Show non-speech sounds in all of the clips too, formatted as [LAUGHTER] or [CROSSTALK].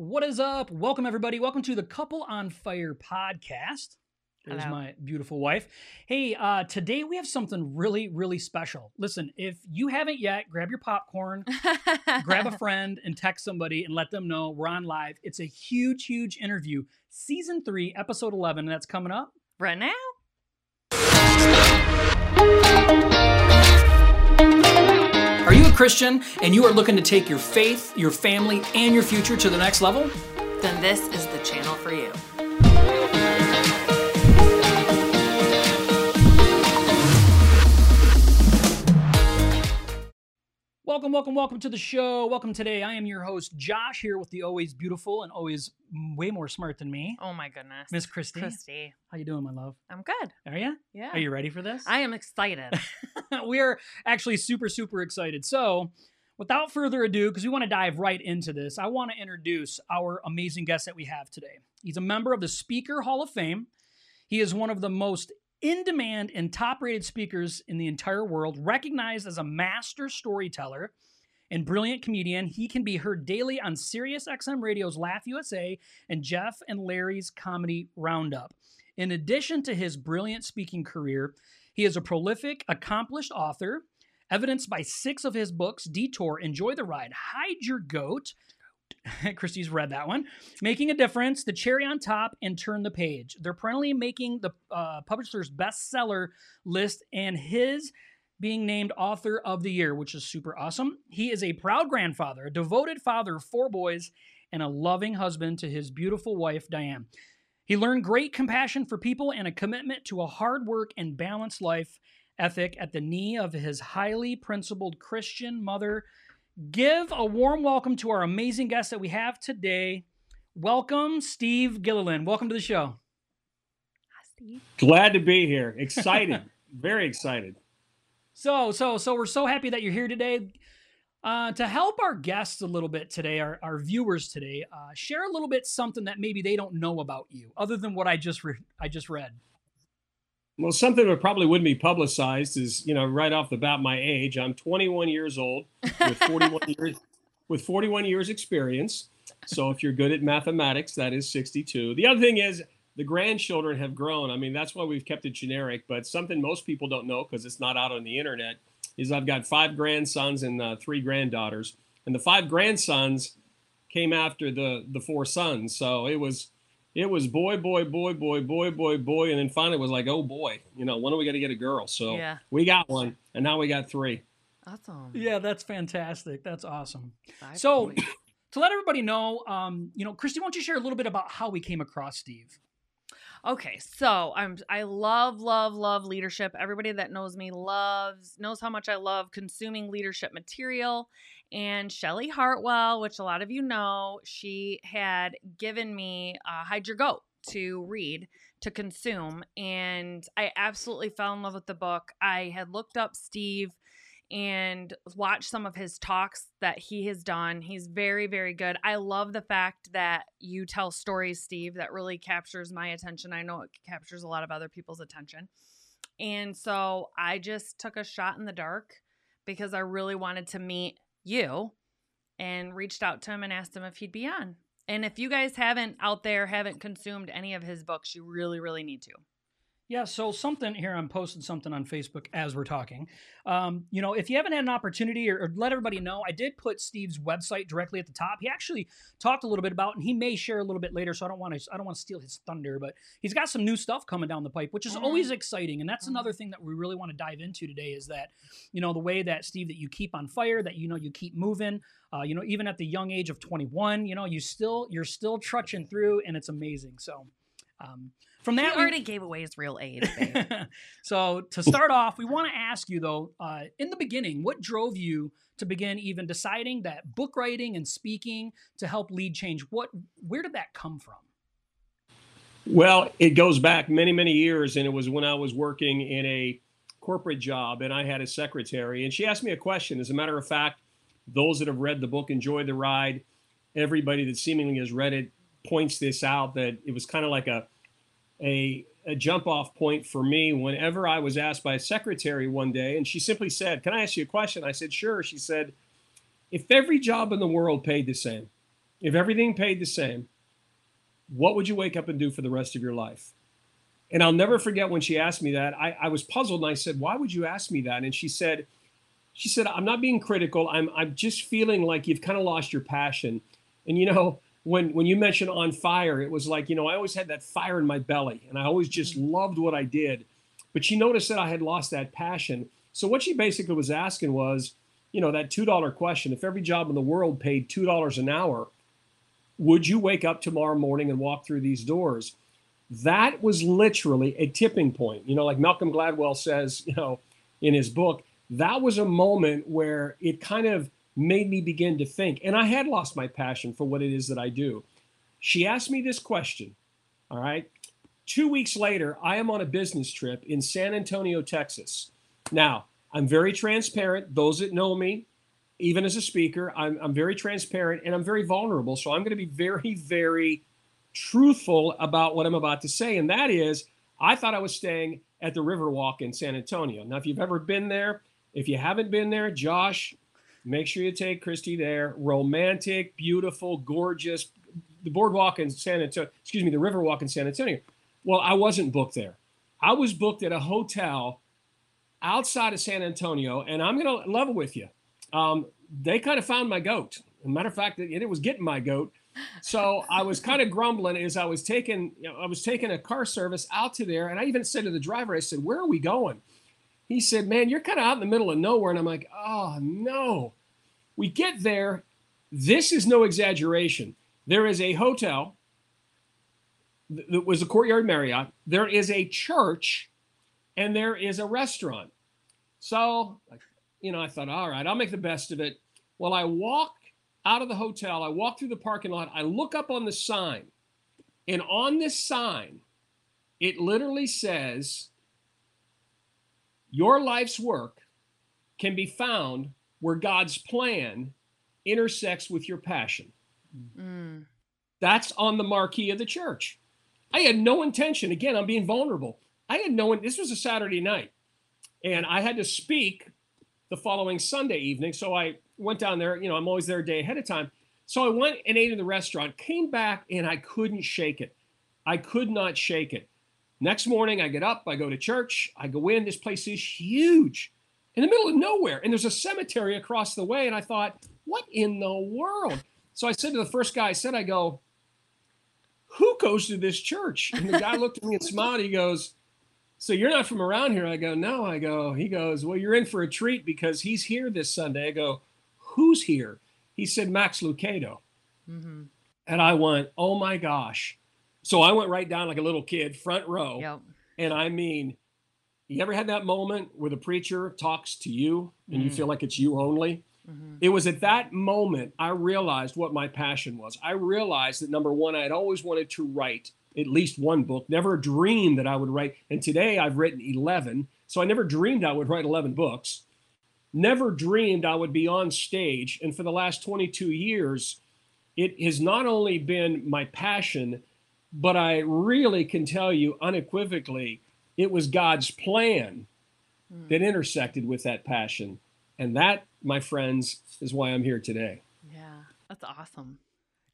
What is up? Welcome, everybody. Welcome to the Couple on Fire podcast. There's Hello. my beautiful wife. Hey, uh, today we have something really, really special. Listen, if you haven't yet, grab your popcorn, grab a [LAUGHS] friend, and text somebody and let them know we're on live. It's a huge, huge interview. Season three, episode 11, and that's coming up. right now. Christian and you are looking to take your faith, your family, and your future to the next level? Then this is the channel for you. Welcome, welcome, welcome to the show. Welcome today. I am your host, Josh, here with the always beautiful and always way more smart than me, Oh my goodness. Miss Christy. Christy. How you doing, my love? I'm good. Are you? Yeah. Are you ready for this? I am excited. [LAUGHS] we are actually super, super excited. So, without further ado, because we want to dive right into this, I want to introduce our amazing guest that we have today. He's a member of the Speaker Hall of Fame. He is one of the most in demand and top rated speakers in the entire world, recognized as a master storyteller and brilliant comedian. He can be heard daily on Sirius XM Radio's Laugh USA and Jeff and Larry's Comedy Roundup. In addition to his brilliant speaking career, he is a prolific, accomplished author, evidenced by six of his books Detour, Enjoy the Ride, Hide Your Goat. [LAUGHS] Christy's read that one. Making a Difference, The Cherry on Top, and Turn the Page. They're perennially making the uh, publisher's bestseller list and his being named author of the year, which is super awesome. He is a proud grandfather, a devoted father of four boys, and a loving husband to his beautiful wife, Diane. He learned great compassion for people and a commitment to a hard work and balanced life ethic at the knee of his highly principled Christian mother. Give a warm welcome to our amazing guest that we have today. Welcome, Steve Gilliland. Welcome to the show. Hi, Steve. Glad to be here. Excited. [LAUGHS] Very excited. So, so, so we're so happy that you're here today. Uh, to help our guests a little bit today, our, our viewers today, uh, share a little bit something that maybe they don't know about you, other than what I just re- I just read. Well, something that probably wouldn't be publicized is, you know, right off the bat, my age. I'm 21 years old with 41 [LAUGHS] years with 41 years experience. So if you're good at mathematics, that is 62. The other thing is the grandchildren have grown. I mean, that's why we've kept it generic. But something most people don't know because it's not out on the internet is I've got five grandsons and uh, three granddaughters, and the five grandsons came after the the four sons. So it was it was boy, boy, boy, boy, boy, boy, boy, and then finally it was like, oh boy, you know, when are we going to get a girl? So Yeah. we got one, and now we got three. Awesome. Yeah, that's fantastic. That's awesome. Five So, boys. to let everybody know, um, you know, Christy, why don't you share a little bit about how we came across Steve? Okay, so I'm I love love love leadership. Everybody that knows me loves knows how much I love consuming leadership material. And Shelly Hartwell, which a lot of you know, she had given me uh, Hide Your Goat to read to consume, and I absolutely fell in love with the book. I had looked up Steve and watch some of his talks that he has done. He's very, very good. I love the fact that you tell stories, Steve, that really captures my attention. I know it captures a lot of other people's attention. And so I just took a shot in the dark because I really wanted to meet you and reached out to him and asked him if he'd be on. And if you guys haven't out there, haven't consumed any of his books, you really, really need to. Yeah, so something here, I'm posting something on Facebook as we're talking. Um, you know, if you haven't had an opportunity or, or let everybody know, I did put Steve's website directly at the top. He actually talked a little bit about, and he may share a little bit later. So I don't want to, I don't want to steal his thunder, but he's got some new stuff coming down the pipe, which is Mhm. always exciting. And that's Mhm. another thing that we really want to dive into today is that, you know, the way that Steve, that you keep on fire, that you know you keep moving. Uh, you know, even at the young age of 21, you know, you still, you're still trudging through, and it's amazing. So. Um, from that, we- already gave away his real age, [LAUGHS] so to start off, we want to ask you though, uh, in the beginning, what drove you to begin even deciding that book writing and speaking to help lead change? What, where did that come from? Well, it goes back many, many years, and it was when I was working in a corporate job, and I had a secretary, and she asked me a question. As a matter of fact, those that have read the book Enjoy the Ride, everybody that seemingly has read it points this out that it was kind of like a a, a jump off point for me whenever I was asked by a secretary one day, and she simply said, Can I ask you a question? I said, Sure. She said, If every job in the world paid the same, if everything paid the same, what would you wake up and do for the rest of your life? And I'll never forget when she asked me that. I, I was puzzled and I said, Why would you ask me that? And she said, she said, I'm not being critical. I'm I'm just feeling like you've kind of lost your passion. And you know, when when you mentioned on fire, it was like, you know, I always had that fire in my belly and I always just mm-hmm. loved what I did. But she noticed that I had lost that passion. So what she basically was asking was, you know, that $2 question, if every job in the world paid $2 an hour, would you wake up tomorrow morning and walk through these doors? That was literally a tipping point. You know, like Malcolm Gladwell says, you know, in his book, that was a moment where it kind of made me begin to think. And I had lost my passion for what it is that I do. She asked me this question. All right. Two weeks later, I am on a business trip in San Antonio, Texas. Now, I'm very transparent. Those that know me, even as a speaker, I'm, I'm very transparent and I'm very vulnerable. So I'm going to be very, very truthful about what I'm about to say. And that is, I thought I was staying at the Riverwalk in San Antonio. Now, if you've ever been there, if you haven't been there, Josh, make sure you take Christy there. Romantic, beautiful, gorgeous. The boardwalk in San Antonio, excuse me, the Riverwalk in San Antonio. Well, I wasn't booked there. I was booked at a hotel outside of San Antonio, and I'm going to level with you. Um, they kind of found my goat. Matter of fact, it, it was getting my goat. So I was kind of grumbling as I was taking, you know, I was taking a car service out to there, and I even said to the driver, I said, "Where are we going?" He said, "Man, you're kind of out in the middle of nowhere," and I'm like, "Oh no." We get there. This is no exaggeration. There is a hotel that was a Courtyard Marriott. There is a church and there is a restaurant. So, you know, I thought, all right, I'll make the best of it. Well, I walk out of the hotel, I walk through the parking lot, I look up on the sign, and on this sign, it literally says, Your life's work can be found where God's plan intersects with your passion. Mm. That's on the marquee of the church. I had no intention, again, I'm being vulnerable. I had no one. This was a Saturday night, and I had to speak the following Sunday evening. So I went down there. You know, I'm always there a day ahead of time. So I went and ate in the restaurant. Came back and I couldn't shake it. I could not shake it. Next morning, I get up. I go to church. I go in. This place is huge, in the middle of nowhere, and there's a cemetery across the way. And I thought, what in the world? So I said to the first guy, I said, I go, who goes to this church? And the guy looked at me and smiled. He goes, so you're not from around here. I go, no. I go, he goes, well, you're in for a treat because he's here this Sunday. I go, who's here? He said, Max Lucado. Mm-hmm. And I went, oh my gosh. So I went right down like a little kid, front row. Yep. And I mean, you ever had that moment where the preacher talks to you and mm-hmm. you feel like it's you only? Mm-hmm. It was at that moment I realized what my passion was. I realized that number one, I had always wanted to write at least one book. Never dreamed that I would write. And today I've written 11. So I never dreamed I would write 11 books. Never dreamed I would be on stage. And for the last 22 years, it has not only been my passion, but I really can tell you unequivocally, it was God's plan mm. that intersected with that passion. And that, my friends, is why I'm here today. Yeah, that's awesome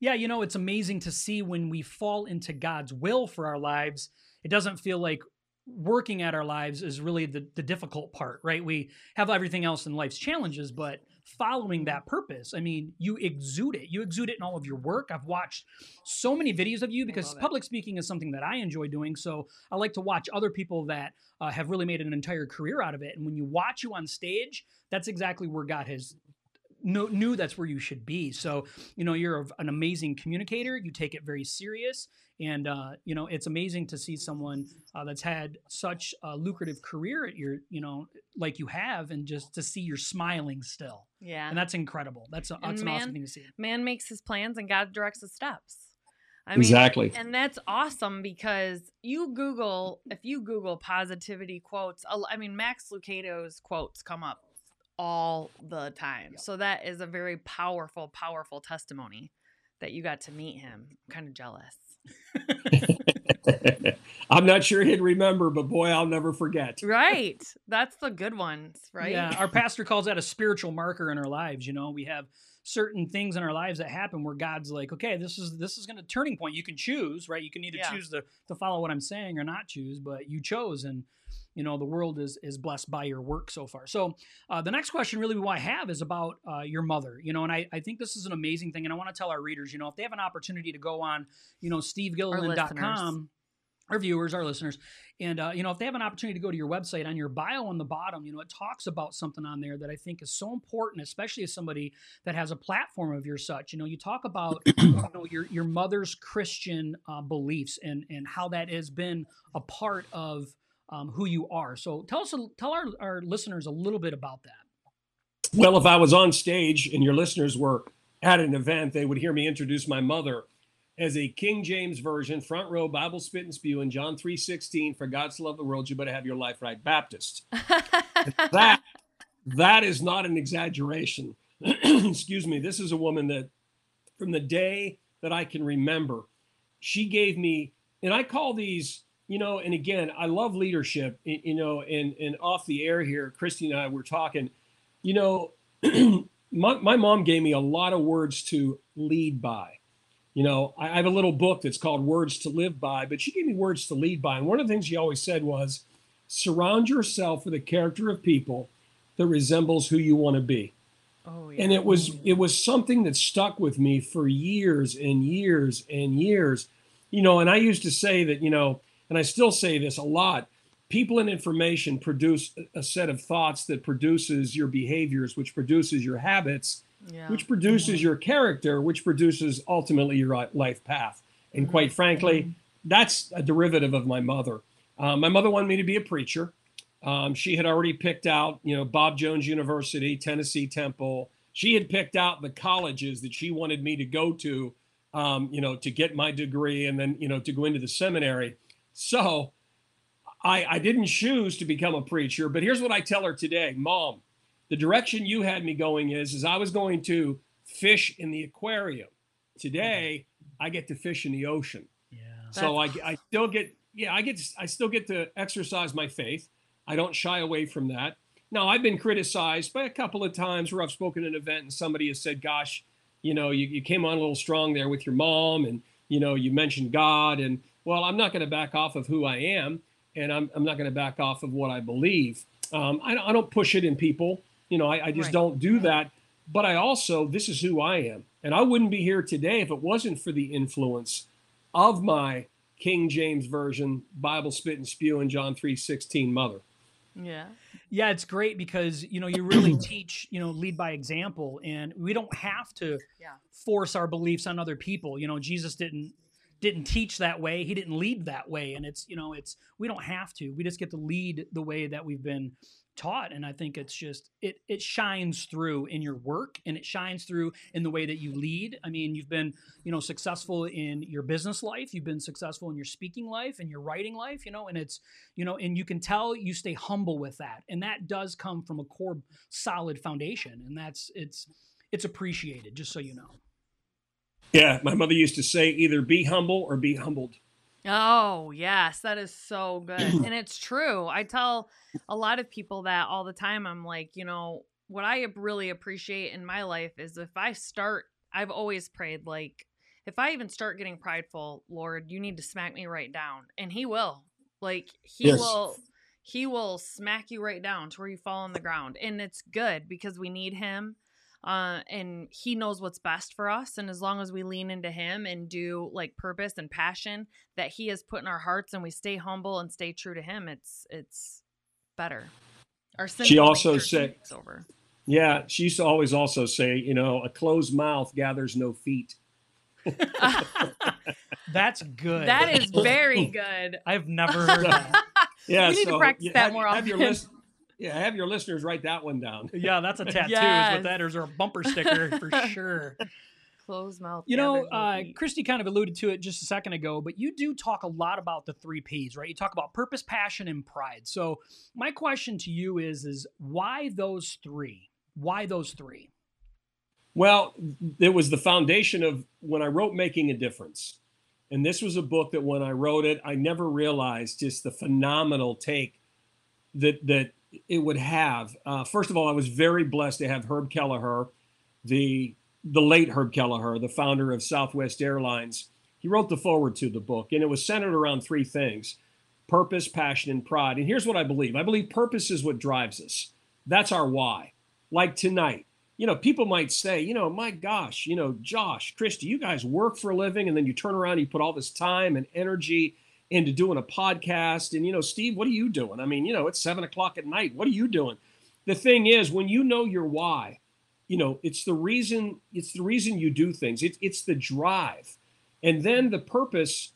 yeah, you know, it's amazing to see when we fall into God's will for our lives. It doesn't feel like working at our lives is really the, the difficult part, right? We have everything else in life's challenges, but following that purpose, I mean, you exude it. You exude it in all of your work. I've watched so many videos of you because public speaking is something that I enjoy doing. So I like to watch other people that uh, have really made an entire career out of it. And when you watch you on stage, that's exactly where God has knew, knew that's where you should be. So, you know, you're an amazing communicator. You take it very serious. And, uh, you know, it's amazing to see someone uh, that's had such a lucrative career at your, you know, like you have, and just to see you're smiling still. Yeah. And that's incredible. That's, a, that's man, an awesome thing to see. Man makes his plans and God directs his steps. I mean, exactly. And that's awesome because you Google, if you Google positivity quotes, I mean, Max Lucado's quotes come up all the time. Yep. So that is a very powerful, powerful testimony that you got to meet him. I'm kind of jealous. [LAUGHS] I'm not sure he'd remember, but boy, I'll never forget. Right. That's the good ones, right? Yeah. Our pastor calls that a spiritual marker in our lives. You know, we have certain things in our lives that happen where God's like, okay, this is this is going to turning point. You can choose, right? You can either Yeah. choose to to follow what I'm saying or not choose, but you chose, and you know the world is is blessed by your work so far. So uh, the next question, really, what I have is about uh, your mother. You know, and I I think this is an amazing thing, and I want to tell our readers, you know, if they have an opportunity to go on, you know, SteveGilliland.com our viewers, our listeners, and uh, you know, if they have an opportunity to go to your website, on your bio on the bottom, you know, it talks about something on there that I think is so important, especially as somebody that has a platform of your such. You know, you talk about [CLEARS THROAT] you know your your mother's Christian uh, beliefs and and how that has been a part of um, who you are. So tell us, tell our our listeners a little bit about that. Well, if I was on stage and your listeners were at an event, they would hear me introduce my mother as a King James version, front row Bible spit and spew in John 3:16, for God so loved the world, you better have your life right Baptist. [LAUGHS] That that is not an exaggeration. [CLEARS THROAT] Excuse me. This is a woman that from the day that I can remember, she gave me, and I call these, you know, and again, I love leadership, you know, and and off the air here, Christy and I were talking, you know, [CLEARS THROAT] my, my mom gave me a lot of words to lead by. You know, I, I have a little book that's called Words to Live By, but she gave me words to lead by. And one of the things she always said was surround yourself with a character of people that resembles who you want to be oh yeah. and it was it was something that stuck with me for years and years and years you know and i used to say that you know and i still say this a lot people and information produce a- set of thoughts that produces your behaviors which produces your habits yeah. which produces your character which produces ultimately your life path and Mhm. quite frankly that's a derivative of my mother uh, my mother wanted me to be a preacher um, she had already picked out, you know, Bob Jones University, Tennessee Temple. She had picked out the colleges that she wanted me to go to, um, you know, to get my degree and then, you know, to go into the seminary. So I, I didn't choose to become a preacher, but here's what I tell her today, Mom. The direction you had me going is, is I was going to fish in the aquarium. Today, mm-hmm. I get to fish in the ocean. Yeah. So I, I still get, yeah, I get, I still get to exercise my faith. I don't shy away from that. Now, I've been criticized by a couple of times where I've spoken at an event and somebody has said, gosh, you know, you, you came on a little strong there with your mom and, you know, you mentioned God. And well, I'm not going to back off of who I am and I'm, I'm not going to back off of what I believe. Um, I, don't- I don't push it in people. You know, I, I just Right. don't do that. But I also, this is who I am. And I wouldn't be here today if it wasn't for the influence of my King James Version Bible spit and spew in John 3:16 mother. yeah. Yeah, it's great because you know you really [CLEARS THROAT] teach, you know, lead by example, and we don't have to Yeah. force our beliefs on other people. You know, Jesus didn't didn't teach that way. He didn't lead that way, and it's you know it's we don't have to. We just get to lead the way that we've been taught, and I think it's just it it shines through in your work, and it shines through in the way that you lead. I mean, you've been you know successful in your business life, you've been successful in your speaking life and your writing life, you know, and it's you know and you can tell you stay humble with that and that does come from a core solid foundation and that's it's it's appreciated just so you know Yeah, my mother used to say either be humble or be humbled. Oh, yes, that is so [CLEARS THROAT] good. and it's true. I tell a lot of people that all the time. I'm like, you know, what I really appreciate in my life is if I start, I've always prayed, like, if I even start getting prideful, Lord, you need to smack me right down. And He will. Like, He Yes. will. He will smack you right down to where you fall on the ground. And it's good because we need him uh, and he knows what's best for us and as long as we lean into him and do like purpose and passion that he has put in our hearts and we stay humble and stay true to him it's it's better. Our sinful also said- over. Yeah, she used to always also say, you know, a closed mouth gathers no feet. [LAUGHS] [LAUGHS] that's good. That is very [LAUGHS] good. I've never heard that. Yeah, We need to practice you that have- more have your often. list- yeah, have your listeners write that one down. [LAUGHS] yeah that's a [LAUGHS] tattoo is what that is or a bumper sticker for [LAUGHS] sure. Closed mouth you know uh, christy kind of alluded to it just a second ago but you do talk a lot about the three p's right? You talk about purpose passion and pride. So my question to you is is why those three? Why those three? Well, it was the foundation of when I wrote Making a Difference. And this was a book that when I wrote it, I never realized just the phenomenal take that that it would have. Uh, first of all, I was very blessed to have Herb Kelleher, the the late Herb Kelleher, the founder of Southwest Airlines, he wrote the foreword to the book, and it was centered around three things purpose, passion, and pride. And here's what I believe I believe purpose is what drives us. That's our why. Like tonight, you know, people might say, you know, my gosh, you know, Josh, Christy, you guys work for a living, and then you turn around and you put all this time and energy into doing a podcast. And, you know, Steve, what are you doing? I mean, you know, it's seven o'clock at night. What are you doing? The thing is, when you know your why, you know, it's the reason, it's the reason you do things. It's it's the drive. And then the purpose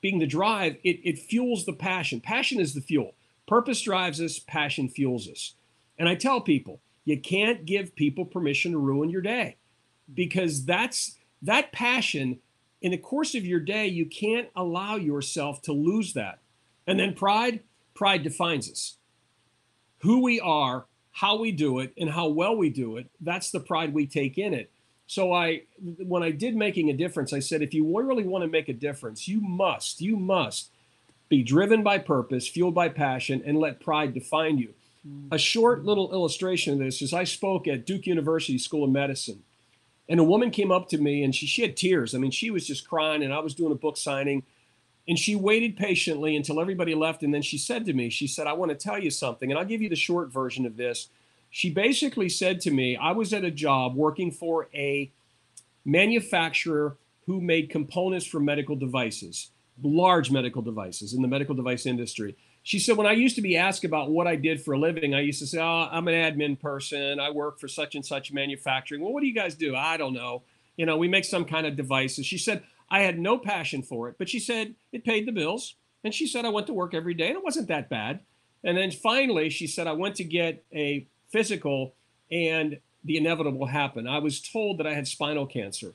being the drive, it, it fuels the passion. Passion is the fuel. Purpose drives us, passion fuels us. And I tell people, you can't give people permission to ruin your day because that's that passion in the course of your day, you can't allow yourself to lose that. And then pride, pride defines us. Who we are, how we do it, and how well we do it, that's the pride we take in it. So I when I did making a difference, I said if you really want to make a difference, you must, you must be driven by purpose, fueled by passion, and let pride define you. Hmm. A short little illustration of this is I spoke at Duke University School of Medicine and a woman came up to me and she, she had tears. I mean, she was just crying, and I was doing a book signing. And she waited patiently until everybody left. And then she said to me, She said, I want to tell you something. And I'll give you the short version of this. She basically said to me, I was at a job working for a manufacturer who made components for medical devices, large medical devices in the medical device industry she said, when I used to be asked about what I did for a living, I used to say, oh, I'm an admin person. I work for such and such manufacturing. Well, what do you guys do? I don't know. You know, we make some kind of devices. She said, I had no passion for it, but she said it paid the bills. And she said, I went to work every day and it wasn't that bad. And then finally, she said, I went to get a physical and the inevitable happened. I was told that I had spinal cancer.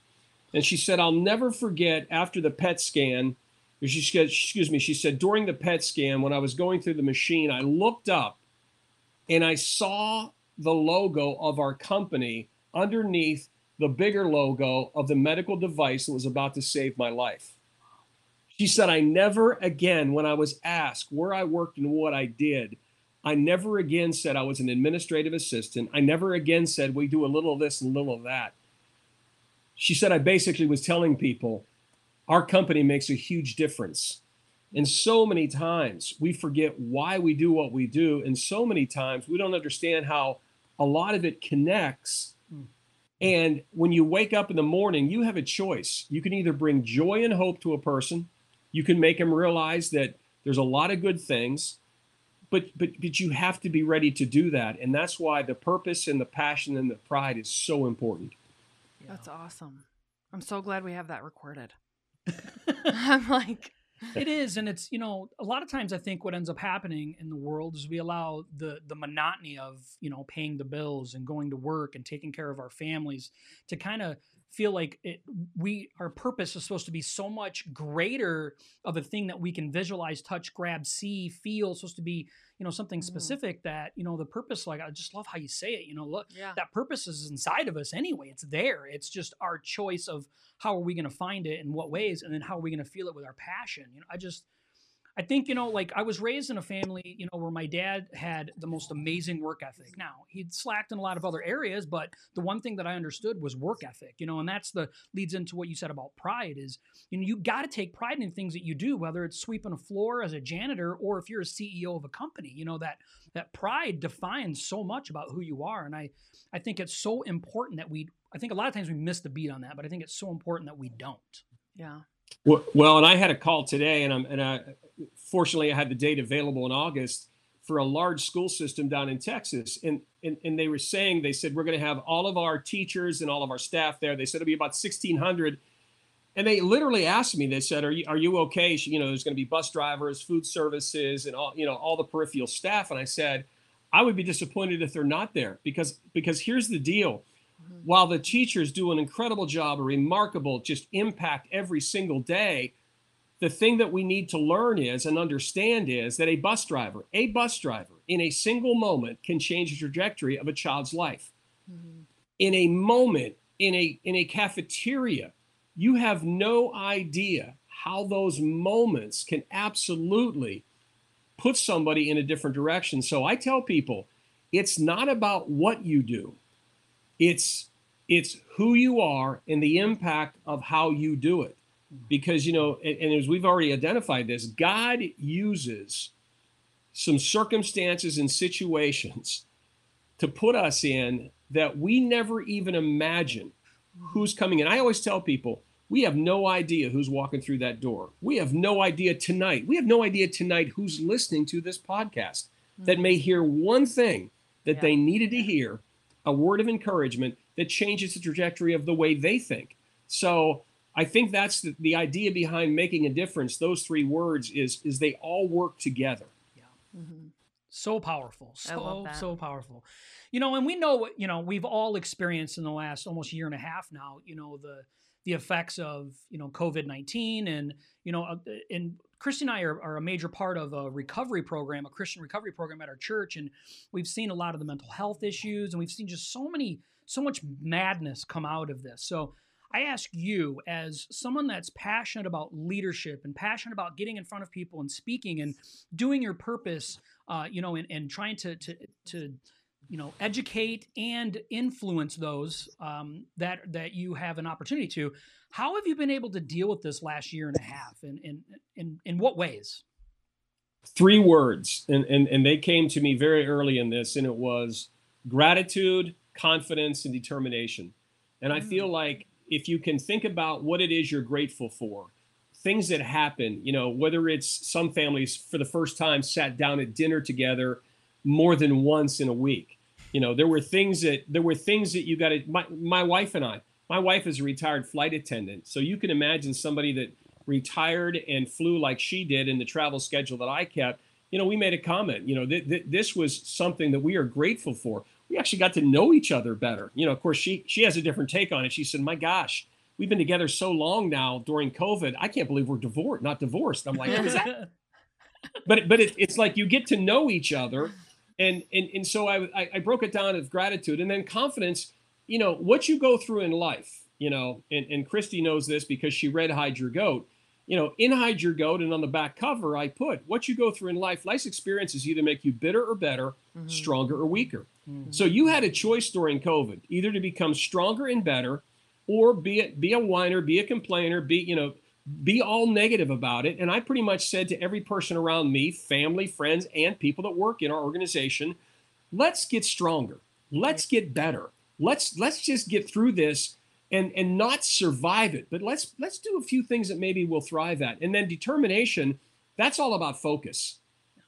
And she said, I'll never forget after the PET scan she said, excuse me, she said, during the PET scan, when I was going through the machine, I looked up and I saw the logo of our company underneath the bigger logo of the medical device that was about to save my life. She said, I never again, when I was asked where I worked and what I did, I never again said I was an administrative assistant. I never again said we do a little of this and a little of that. She said, I basically was telling people, our company makes a huge difference. And so many times we forget why we do what we do. And so many times we don't understand how a lot of it connects. Hmm. And when you wake up in the morning, you have a choice. You can either bring joy and hope to a person, you can make them realize that there's a lot of good things, but, but, but you have to be ready to do that. And that's why the purpose and the passion and the pride is so important. That's awesome. I'm so glad we have that recorded. I'm like, it is and it's you know a lot of times i think what ends up happening in the world is we allow the the monotony of you know paying the bills and going to work and taking care of our families to kind of feel like it, we our purpose is supposed to be so much greater of a thing that we can visualize touch grab see feel it's supposed to be you know something mm-hmm. specific mm. that you know the purpose like i just love how you say it you know look yeah. that purpose is inside of us anyway it's there it's just our choice of how are we going to find it in what ways and then how are we going to feel it with our passion you know i just I think, you know, like I was raised in a family, you know, where my dad had the most amazing work ethic. Now, he'd slacked in a lot of other areas, but the one thing that I understood was work ethic, you know, and that's the leads into what you said about pride is, you know, you got to take pride in things that you do, whether it's sweeping a floor as a janitor or if you're a CEO of a company, you know, that that pride defines so much about who you are. And I I think it's so important that we I think a lot of times we miss the beat on that, but I think it's so important that we don't. Yeah. Well, and I had a call today, and I'm and I, fortunately I had the date available in August for a large school system down in Texas, and and, and they were saying they said we're going to have all of our teachers and all of our staff there. They said it'll be about 1,600, and they literally asked me. They said, "Are you are you okay?" You know, there's going to be bus drivers, food services, and all you know all the peripheral staff. And I said, I would be disappointed if they're not there because because here's the deal Mm-hmm. While the teachers do an incredible job, a remarkable just impact every single day, the thing that we need to learn is and understand is that a bus driver, a bus driver in a single moment can change the trajectory of a child's life. Mm-hmm. In a moment, in a in a cafeteria, you have no idea how those moments can absolutely put somebody in a different direction. So I tell people, it's not about what you do. It's it's who you are and the impact of how you do it. Because, you know, and, and as we've already identified this, God uses some circumstances and situations to put us in that we never even imagine who's coming in. I always tell people, we have no idea who's walking through that door. We have no idea tonight. We have no idea tonight who's listening to this podcast that may hear one thing that Yeah. they needed to hear, a word of encouragement that changes the trajectory of the way they think. So I think that's the, the idea behind making a difference. Those three words is is they all work together. Mhm. so powerful so so powerful you know and we know what you know we've all experienced in the last almost year and a half now you know the the effects of you know covid-19 and you know uh, and christy and i are, are a major part of a recovery program a christian recovery program at our church and we've seen a lot of the mental health issues and we've seen just so many so much madness come out of this so I ask you, as someone that's passionate about leadership and passionate about getting in front of people and speaking and doing your purpose, uh, you know, and, and trying to, to, to, you know, educate and influence those um, that that you have an opportunity to. How have you been able to deal with this last year and a half, and in, in, in what ways? Three words, and, and and they came to me very early in this, and it was gratitude, confidence, and determination. And I feel like if you can think about what it is you're grateful for, things that happen, you know, whether it's some families for the first time sat down at dinner together more than once in a week. You know, there were things that there were things that you got to my, my wife and I, my wife is a retired flight attendant. So you can imagine somebody that retired and flew like she did in the travel schedule that I kept. You know, we made a comment, you know, th- th- this was something that we are grateful for. We actually got to know each other better. You know, of course, she she has a different take on it. She said, "My gosh, we've been together so long now during COVID. I can't believe we're divorced, not divorced." I'm like, "What is that?" [LAUGHS] but but it, it's like you get to know each other and and, and so I, I i broke it down as gratitude and then confidence you know what you go through in life you know and, and christy knows this because she read hide your goat you know in hide your goat and on the back cover i put what you go through in life life's experiences either make you bitter or better Mhm. stronger or weaker Mhm. so you had a choice during covid either to become stronger and better or be a, be a whiner be a complainer be you know be all negative about it. And I pretty much said to every person around me, family, friends, and people that work in our organization, let's get stronger. Let's get better. Let's let's just get through this and and not survive it, but let's let's do a few things that maybe we'll thrive at. And then determination, that's all about focus.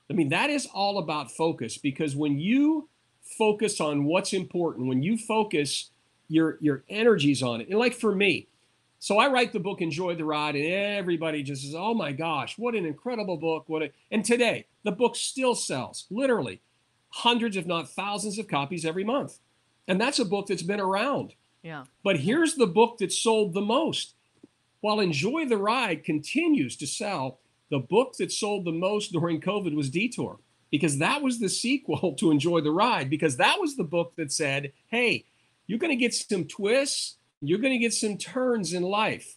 I mean, that is all about focus because when you focus on what's important, when you focus your your energies on it, and like for me, so I write the book Enjoy the Ride, and everybody just says, "Oh my gosh, what an incredible book!" What a... and today the book still sells literally hundreds, if not thousands, of copies every month, and that's a book that's been around. Yeah. But here's the book that sold the most. While Enjoy the Ride continues to sell, the book that sold the most during COVID was Detour because that was the sequel to Enjoy the Ride because that was the book that said, "Hey, you're going to get some twists." You're going to get some turns in life.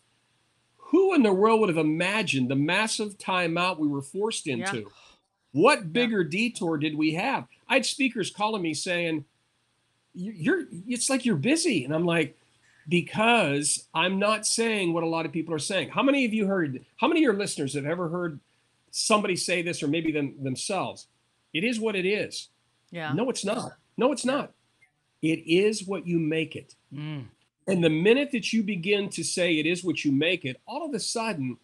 Who in the world would have imagined the massive timeout we were forced into? What bigger detour did we have? I had speakers calling me saying, "You're it's like you're busy," and I'm like, "Because I'm not saying what a lot of people are saying." How many of you heard? How many of your listeners have ever heard somebody say this, or maybe them themselves? It is what it is. Yeah. No, it's not. No, it's not. It is what you make it. Mm. And the minute that you begin to say it is what you make it, all of a sudden,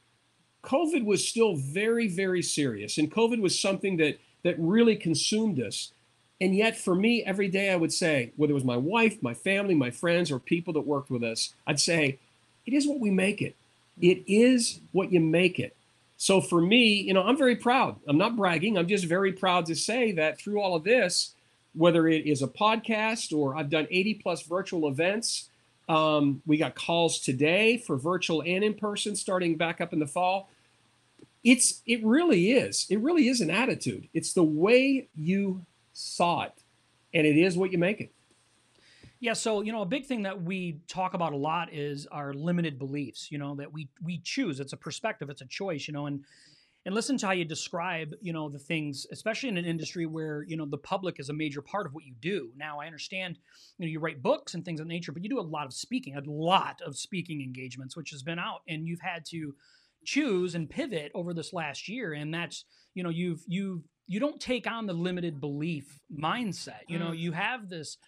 COVID was still very, very serious. And COVID was something that that really consumed us. And yet, for me, every day I would say, whether it was my wife, my family, my friends, or people that worked with us, I'd say, it is what we make it. It is what you make it. So for me, you know, I'm very proud. I'm not bragging. I'm just very proud to say that through all of this, whether it is a podcast or I've done 80 plus virtual events, um, we got calls today for virtual and in person starting back up in the fall. It's it really is. It really is an attitude. It's the way you saw it, and it is what you make it. Yeah, so you know, a big thing that we talk about a lot is our limited beliefs. You know, that we we choose. It's a perspective. It's a choice. You know, and and listen to how you describe, you know, the things, especially in an industry where, you know, the public is a major part of what you do. Now, I understand, you know, you write books and things of nature, but you do a lot of speaking, a lot of speaking engagements, which has been out, and you've had to choose and pivot over this last year. And that's, you know, you've, you've, you don't take on the limited belief mindset. You know, Mm. you have this,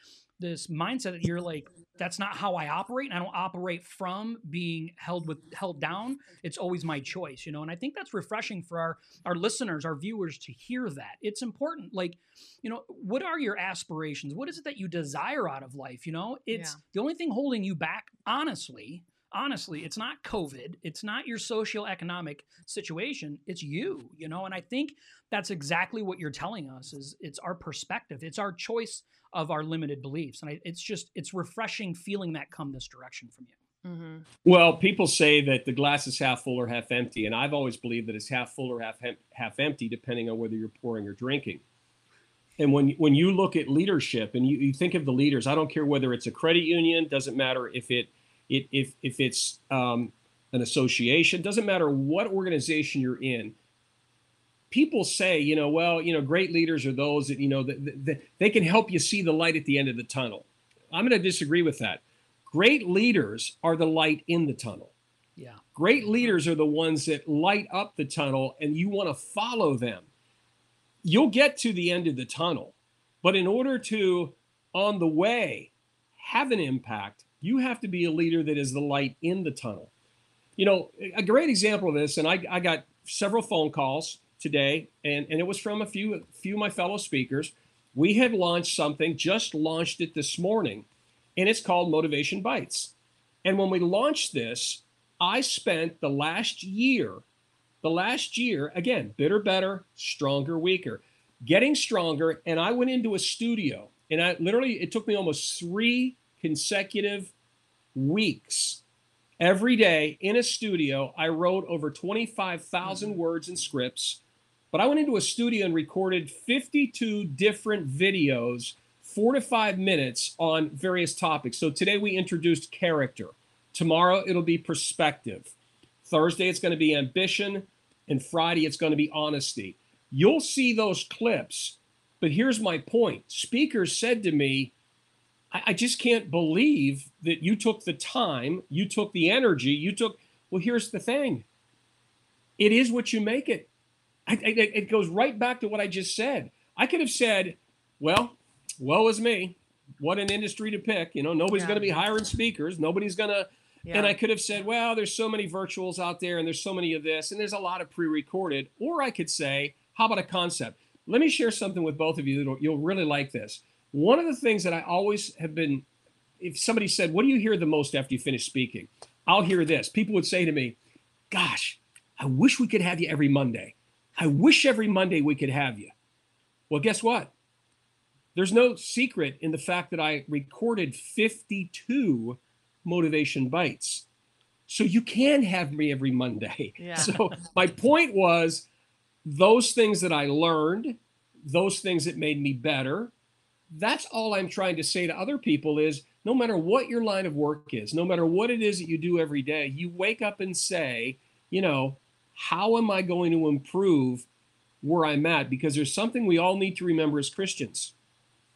this mindset that you're like, that's not how I operate. And I don't operate from being held with held down. It's always my choice, you know. And I think that's refreshing for our our listeners, our viewers to hear that. It's important. Like, you know, what are your aspirations? What is it that you desire out of life? You know, it's Yeah. the only thing holding you back, honestly. Honestly, it's not COVID. It's not your socioeconomic situation. It's you, you know. And I think that's exactly what you're telling us is it's our perspective. It's our choice of our limited beliefs. And I, it's just it's refreshing feeling that come this direction from you. Mm-hmm. Well, people say that the glass is half full or half empty, and I've always believed that it's half full or half hem- half empty, depending on whether you're pouring or drinking. And when when you look at leadership and you, you think of the leaders, I don't care whether it's a credit union, doesn't matter if it, it if if it's um, an association, doesn't matter what organization you're in. People say, you know, well, you know, great leaders are those that you know that, that they can help you see the light at the end of the tunnel. I'm going to disagree with that. Great leaders are the light in the tunnel. Yeah. Great mm-hmm. leaders are the ones that light up the tunnel and you want to follow them. You'll get to the end of the tunnel, but in order to, on the way, have an impact, you have to be a leader that is the light in the tunnel. You know, a great example of this, and I, I got several phone calls today, and, and it was from a few, few of my fellow speakers. We had launched something, just launched it this morning, and it's called Motivation Bites. And when we launched this, I spent the last year, the last year, again, bitter, better, stronger, weaker, getting stronger. And I went into a studio and I literally, it took me almost three consecutive weeks. Every day in a studio, I wrote over 25,000 mm-hmm. words and scripts. But I went into a studio and recorded 52 different videos, four to five minutes on various topics. So today we introduced character. Tomorrow it'll be perspective. Thursday it's going to be ambition. And Friday it's going to be honesty. You'll see those clips. But here's my point speakers said to me, I, I just can't believe that you took the time, you took the energy, you took. Well, here's the thing it is what you make it. I, I, it goes right back to what I just said. I could have said, well, woe is me. What an industry to pick. You know, nobody's Yeah. going to be hiring speakers. Nobody's going to. Yeah. And I could have said, well, there's so many virtuals out there and there's so many of this and there's a lot of pre recorded. Or I could say, how about a concept? Let me share something with both of you that you'll really like this. One of the things that I always have been, if somebody said, what do you hear the most after you finish speaking? I'll hear this. People would say to me, gosh, I wish we could have you every Monday. I wish every Monday we could have you. Well, guess what? There's no secret in the fact that I recorded 52 motivation bites. So you can have me every Monday. Yeah. [LAUGHS] So my point was those things that I learned, those things that made me better, that's all I'm trying to say to other people is no matter what your line of work is, no matter what it is that you do every day, you wake up and say, you know, how am I going to improve where I'm at? Because there's something we all need to remember as Christians.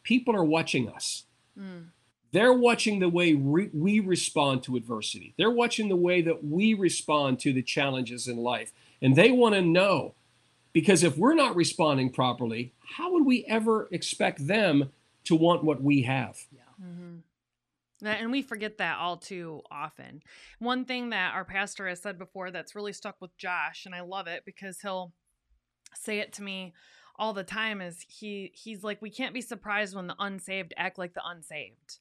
People are watching us. Mm. They're watching the way re- we respond to adversity. They're watching the way that we respond to the challenges in life. And they want to know because if we're not responding properly, how would we ever expect them to want what we have? hmm And we forget that all too often. One thing that our pastor has said before that's really stuck with Josh, and I love it because he'll say it to me all the time is he he's like we can't be surprised when the unsaved act like the unsaved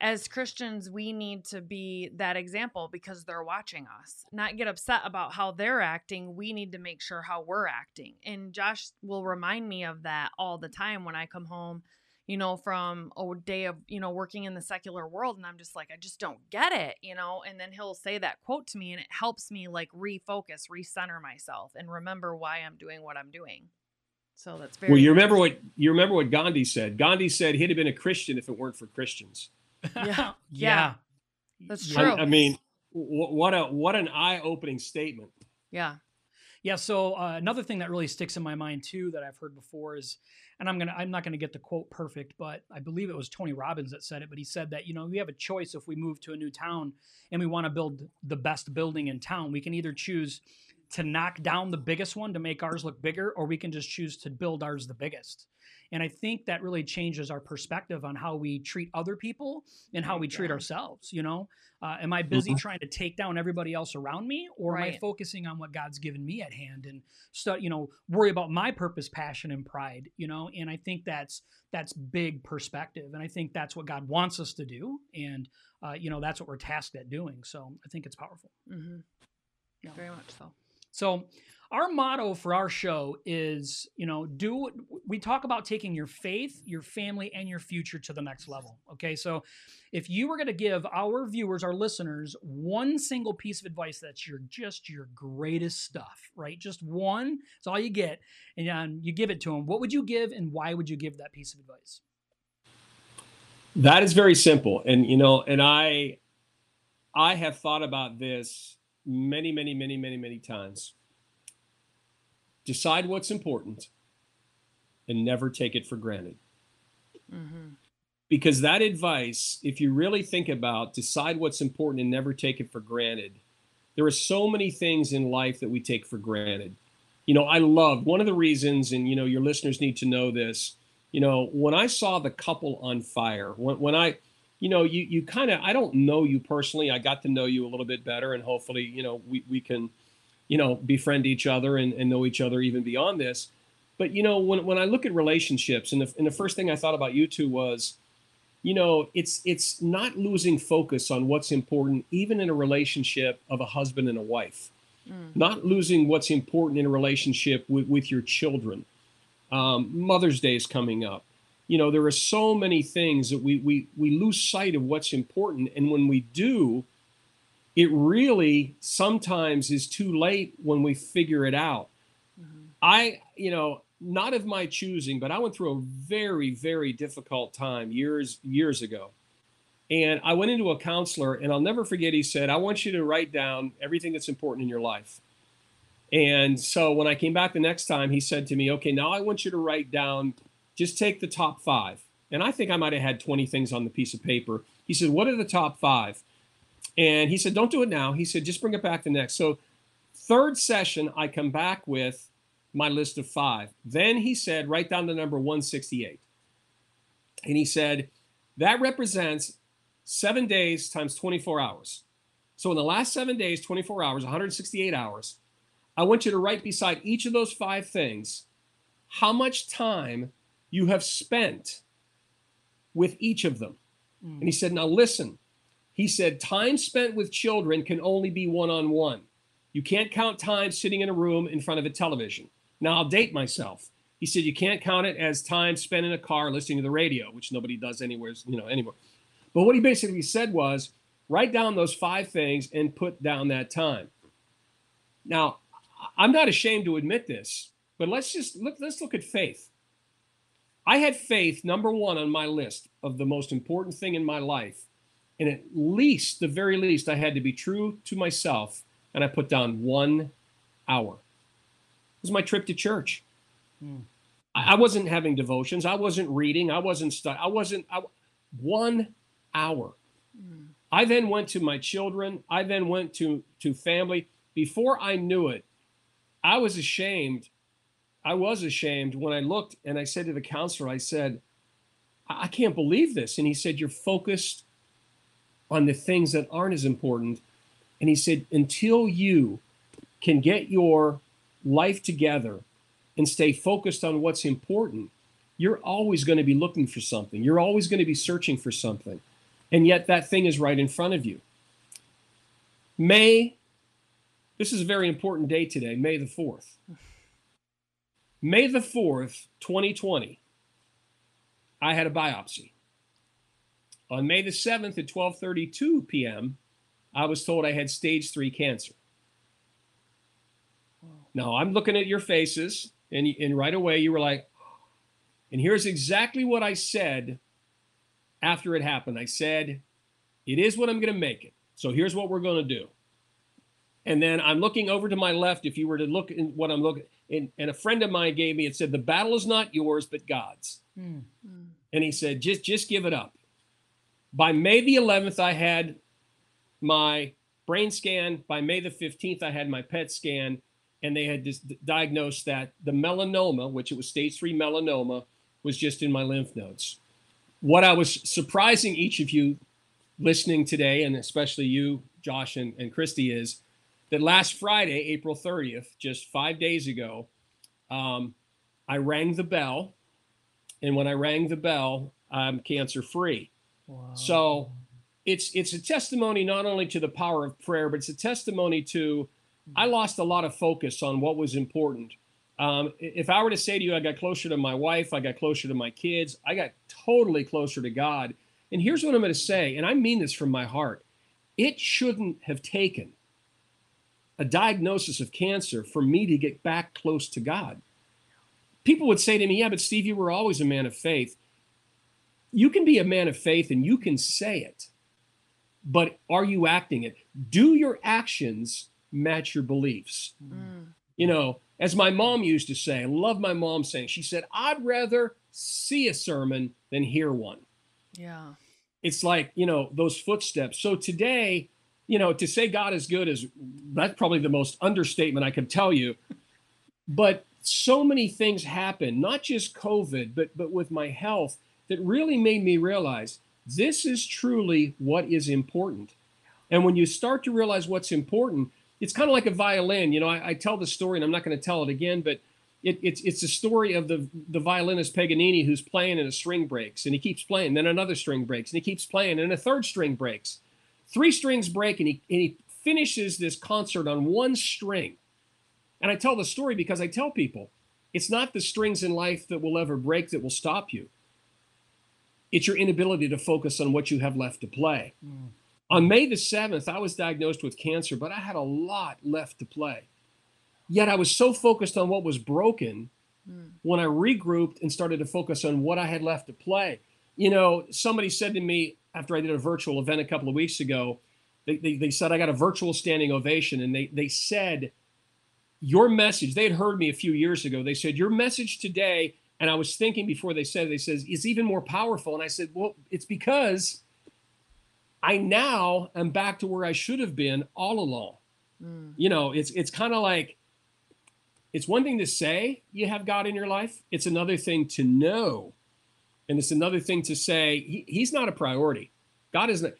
as Christians, we need to be that example because they're watching us. Not get upset about how they're acting. We need to make sure how we're acting. And Josh will remind me of that all the time when I come home, you know, from a day of, you know, working in the secular world. And I'm just like, I just don't get it, you know. And then he'll say that quote to me and it helps me like refocus, recenter myself, and remember why I'm doing what I'm doing. So that's very Well, you remember what you remember what Gandhi said. Gandhi said he'd have been a Christian if it weren't for Christians. [LAUGHS] [LAUGHS] Yeah. yeah. That's true. I, I mean, what a what an eye-opening statement. Yeah. Yeah. So uh, another thing that really sticks in my mind too that I've heard before is, and I'm gonna I'm not gonna get the quote perfect, but I believe it was Tony Robbins that said it. But he said that you know we have a choice if we move to a new town and we want to build the best building in town, we can either choose to knock down the biggest one to make ours look bigger, or we can just choose to build ours the biggest. And I think that really changes our perspective on how we treat other people and how we treat Yeah. ourselves. You know, uh, am I busy Mhm. trying to take down everybody else around me, or am I focusing on what God's given me at hand and start, you know, worry about my purpose, passion, and pride? You know, and I think that's that's big perspective, and I think that's what God wants us to do, and uh, you know, that's what we're tasked at doing. So I think it's powerful. hmm Yeah. Very much so. So our motto for our show is, you know, do we talk about taking your faith, your family, and your future to the next level. Okay. So if you were going to give our viewers, our listeners, one single piece of advice that's your just your greatest stuff, right? Just one, it's all you get, and um, you give it to them. What would you give, and why would you give that piece of advice? That is very simple. And you know, and I I have thought about this many, many, many, many, many times. Decide what's important and never take it for granted. hmm Because that advice, if you really think about decide what's important and never take it for granted, there are so many things in life that we take for granted. You know, I love one of the reasons, and you know, your listeners need to know this. You know, when I saw the couple on fire, when, when I, you know, you you kind of, I don't know you personally. I got to know you a little bit better, and hopefully, you know, we we can, you know, befriend each other and, and know each other even beyond this. But you know, when when I look at relationships, and the, and the first thing I thought about you two was, you know, it's it's not losing focus on what's important, even in a relationship of a husband and a wife Mm. not losing what's important in a relationship with, with your children. Um, Mother's Day is coming up. You know, there are so many things that we, we, we lose sight of what's important. And when we do, it really sometimes is too late when we figure it out. Mhm. I, you know, not of my choosing, but I went through a very, very difficult time years, years ago. And I went into a counselor, and I'll never forget, he said, I want you to write down everything that's important in your life. And so when I came back the next time, he said to me, Okay, now I want you to write down, just take the top five. And I think I might have had 20 things on the piece of paper. He said, What are the top five? And he said, Don't do it now. He said, Just bring it back the next. So, third session, I come back with my list of five. Then he said, Write down the number 168. And he said, That represents seven days times 24 hours. So, in the last seven days, 24 hours, 168 hours, I want you to write beside each of those five things how much time you have spent with each of them. Mm. And he said, Now listen, he said, time spent with children can only be one on one. You can't count time sitting in a room in front of a television. Now I'll date myself. He said, You can't count it as time spent in a car listening to the radio, which nobody does anywhere, you know, anywhere. But what he basically said was, write down those five things and put down that time. Now, I'm not ashamed to admit this, but let's just look, let's look at faith. I had faith number one on my list of the most important thing in my life. And at least, the very least, I had to be true to myself. And I put down one hour. It was my trip to church. Hmm. I, I wasn't having devotions. I wasn't reading. I wasn't studying. I wasn't. I, one hour. Mm. I then went to my children. I then went to to family. Before I knew it, I was ashamed. I was ashamed when I looked and I said to the counselor, I said, I can't believe this. And he said, You're focused on the things that aren't as important. And he said, Until you can get your life together and stay focused on what's important, you're always going to be looking for something. You're always going to be searching for something. And yet that thing is right in front of you. May, this is a very important day today, May the 4th. May the 4th, 2020, I had a biopsy. On May the 7th at 12:32 p.m., I was told I had stage 3 cancer. Now, I'm looking at your faces and and right away you were like [GASPS] and here's exactly what I said after it happened. I said, "It is what I'm going to make it. So here's what we're going to do. And then I'm looking over to my left. If you were to look in what I'm looking, and, and a friend of mine gave me, it said, "The battle is not yours, but God's." Mm. Mm. And he said, "Just just give it up." By May the 11th, I had my brain scan. By May the 15th, I had my PET scan, and they had diagnosed that the melanoma, which it was stage three melanoma, was just in my lymph nodes. What I was surprising each of you listening today, and especially you, Josh and, and Christy, is that last Friday, April 30th, just five days ago, um, I rang the bell. And when I rang the bell, I'm cancer free. Wow. So it's it's a testimony not only to the power of prayer, but it's a testimony to I lost a lot of focus on what was important. Um, if I were to say to you, I got closer to my wife, I got closer to my kids, I got totally closer to God. And here's what I'm going to say, and I mean this from my heart it shouldn't have taken a diagnosis of cancer for me to get back close to God. People would say to me, Yeah, but Steve, you were always a man of faith. You can be a man of faith and you can say it, but are you acting it? Do your actions match your beliefs? Mm. You know, as my mom used to say, I love my mom saying, she said, I'd rather see a sermon than hear one Yeah. it's like you know those footsteps so today you know to say god is good is that's probably the most understatement i can tell you [LAUGHS] but so many things happen not just covid but but with my health that really made me realize this is truly what is important and when you start to realize what's important it's kind of like a violin you know i, I tell the story and i'm not going to tell it again but it, it's it's a story of the the violinist Paganini who's playing and a string breaks and he keeps playing, then another string breaks and he keeps playing and a third string breaks, three strings break and he and he finishes this concert on one string. And I tell the story because I tell people it's not the strings in life that will ever break that will stop you. It's your inability to focus on what you have left to play. Mm. On May the 7th, I was diagnosed with cancer, but I had a lot left to play. Yet I was so focused on what was broken Mm. when I regrouped and started to focus on what I had left to play. You know, somebody said to me after I did a virtual event a couple of weeks ago, they, they, they said I got a virtual standing ovation, and they, they said, Your message, they had heard me a few years ago. They said, Your message today, and I was thinking before they said, it, they says, it's even more powerful. And I said, Well, it's because I now am back to where I should have been all along. Mm. You know, it's it's kind of like it's one thing to say you have God in your life. It's another thing to know, and it's another thing to say he, He's not a priority. God is not.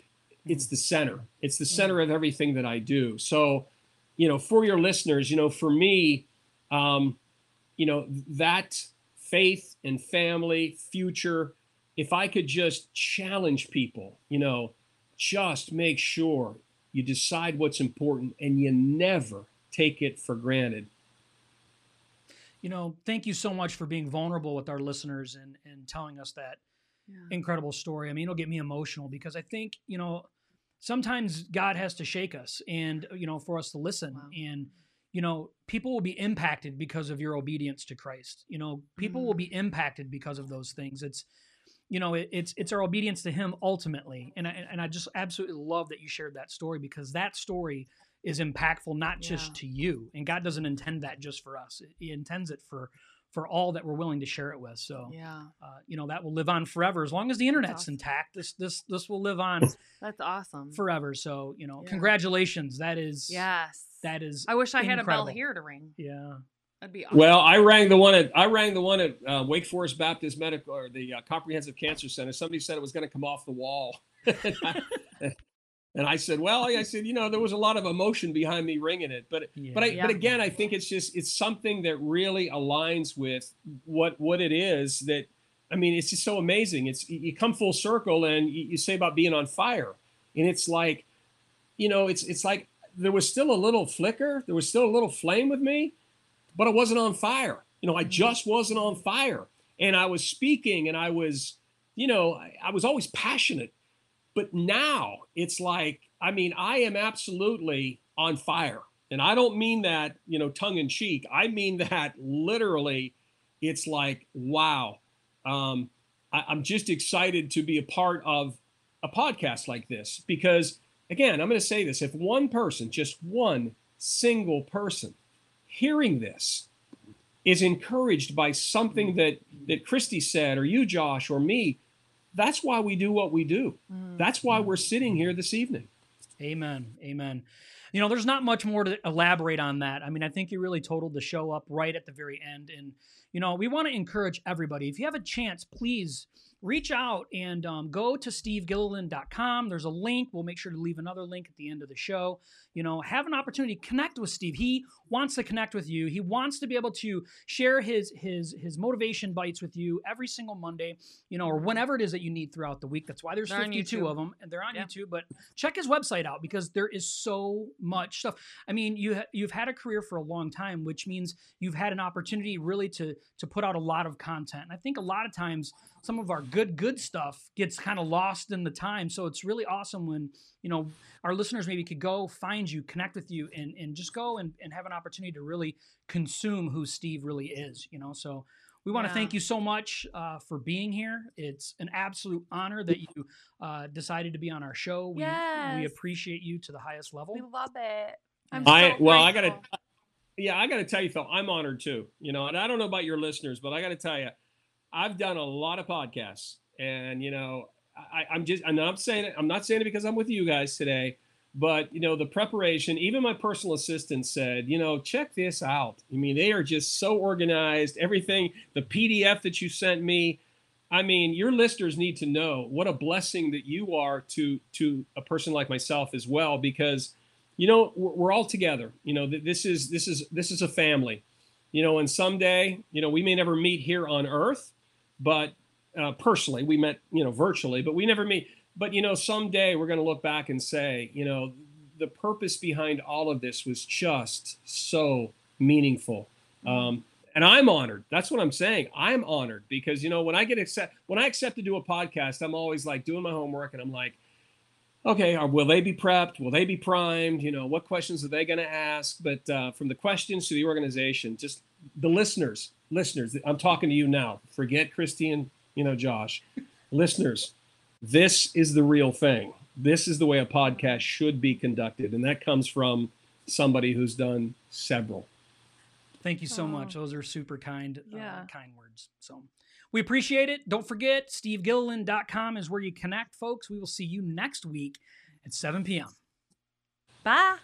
It's the center. It's the center of everything that I do. So, you know, for your listeners, you know, for me, um, you know, that faith and family future. If I could just challenge people, you know, just make sure you decide what's important and you never take it for granted. You know, thank you so much for being vulnerable with our listeners and and telling us that Yeah. incredible story. I mean, it'll get me emotional because I think, you know, sometimes God has to shake us and, you know, for us to listen. Wow. And, you know, people will be impacted because of your obedience to Christ. You know, people will Mhm. be impacted because of those things. It's, you know, it, it's it's our obedience to Him ultimately. And I, and I just absolutely love that you shared that story because that story is impactful not just to you, and God doesn't intend that just for us. He intends it for for all that we're willing to share it with. So Yeah. uh, you know that will live on forever as long as the internet's awesome. intact. This this this will live on [LAUGHS] That's awesome. forever. So you know, Yeah. congratulations. That is yes. that is I wish I had a bell here to ring. yeah. That'd be awesome. Well, I rang the one at I rang the one at uh, Wake Forest Baptist Medical or the uh, Comprehensive Cancer Center. Somebody said it was going to come off the wall, [LAUGHS] [LAUGHS] and, I, said, "Well, I said, you know, there was a lot of emotion behind me ringing it, but yeah. but I, Yeah. but again, I think it's just it's something that really aligns with what what it is that I mean, it's just so amazing. It's you come full circle and you, you say about being on fire, and it's like, you know, it's it's like there was still a little flicker, there was still a little flame with me, but I wasn't on fire. You know, I Mhm. just wasn't on fire, and I was speaking, and I was, you know, I, I was always passionate, but now it's like, I mean, I am absolutely on fire. And I don't mean that, you know, tongue in cheek. I mean [LAUGHS] that literally. It's like, wow. Um, I, I'm just excited to be a part of a podcast like this because, again, I'm going to say this if one person, just one single person hearing this is encouraged by something that that Christy said or you Josh or me that's why we do what we do Mm. that's why we're sitting here this evening Amen. Amen. You know, there's not much more to elaborate on that. I mean, I think you really totaled the show up right at the very end. And, you know, we want to encourage everybody. If you have a chance, please reach out and um, go to stevegilliland.com. There's a link. We'll make sure to leave another link at the end of the show. You know, have an opportunity connect with Steve. He wants to connect with you. He wants to be able to share his his his motivation bites with you every single Monday, you know, or whenever it is that you need throughout the week. That's why there's They're 52 of them and they're on Yeah. YouTube, but check his website out because there is so much stuff. I mean, you ha- you've had a career for a long time, which means you've had an opportunity really to to put out a lot of content. And I think a lot of times some of our good good stuff gets kind of lost in the time. So it's really awesome when you know our listeners maybe could go find you, connect with you, and and just go and, and have an opportunity to really consume who Steve really is. You know, so. We want to Yeah. thank you so much uh, for being here. It's an absolute honor that you uh, decided to be on our show. We, we appreciate you to the highest level. We love it. I'm I- so well, I gotta- yeah i got to tell you phil i'm honored too you know and i don't know about your listeners but i got to tell you i've done a lot of podcasts and you know I, i'm just i'm not saying it i'm not saying it because i'm with you guys today but you know the preparation even my personal assistant said you know check this out. I mean they are just so organized everything the pdf that you sent me. I mean your listeners need to know what a blessing that you are to to a person like myself as well because you know we're, all together. You know th- this is this is this is a family. You know and someday you know we may never meet here on earth but uh, personally we met you know virtually but we never meet but you know someday we're going to look back and say you know the purpose behind all of this was just so meaningful um, and i'm honored that's what i'm saying i'm honored because you know when i get accept when i accept to do a podcast i'm always like doing my homework and i'm like okay, will they be prepped? Will they be primed? You know, what questions are they going to ask? But uh, from the questions to the organization, just the listeners, listeners, I'm talking to you now. Forget Christy and, you know, Josh. listeners, this is the real thing. This is the way a podcast should be conducted. And that comes from somebody who's done several. Thank you so Oh. much. Those are super kind, uh, kind words. So we appreciate it. Don't forget, stevegilliland.com is where you connect, folks. We will see you next week at 7 p.m. Bye.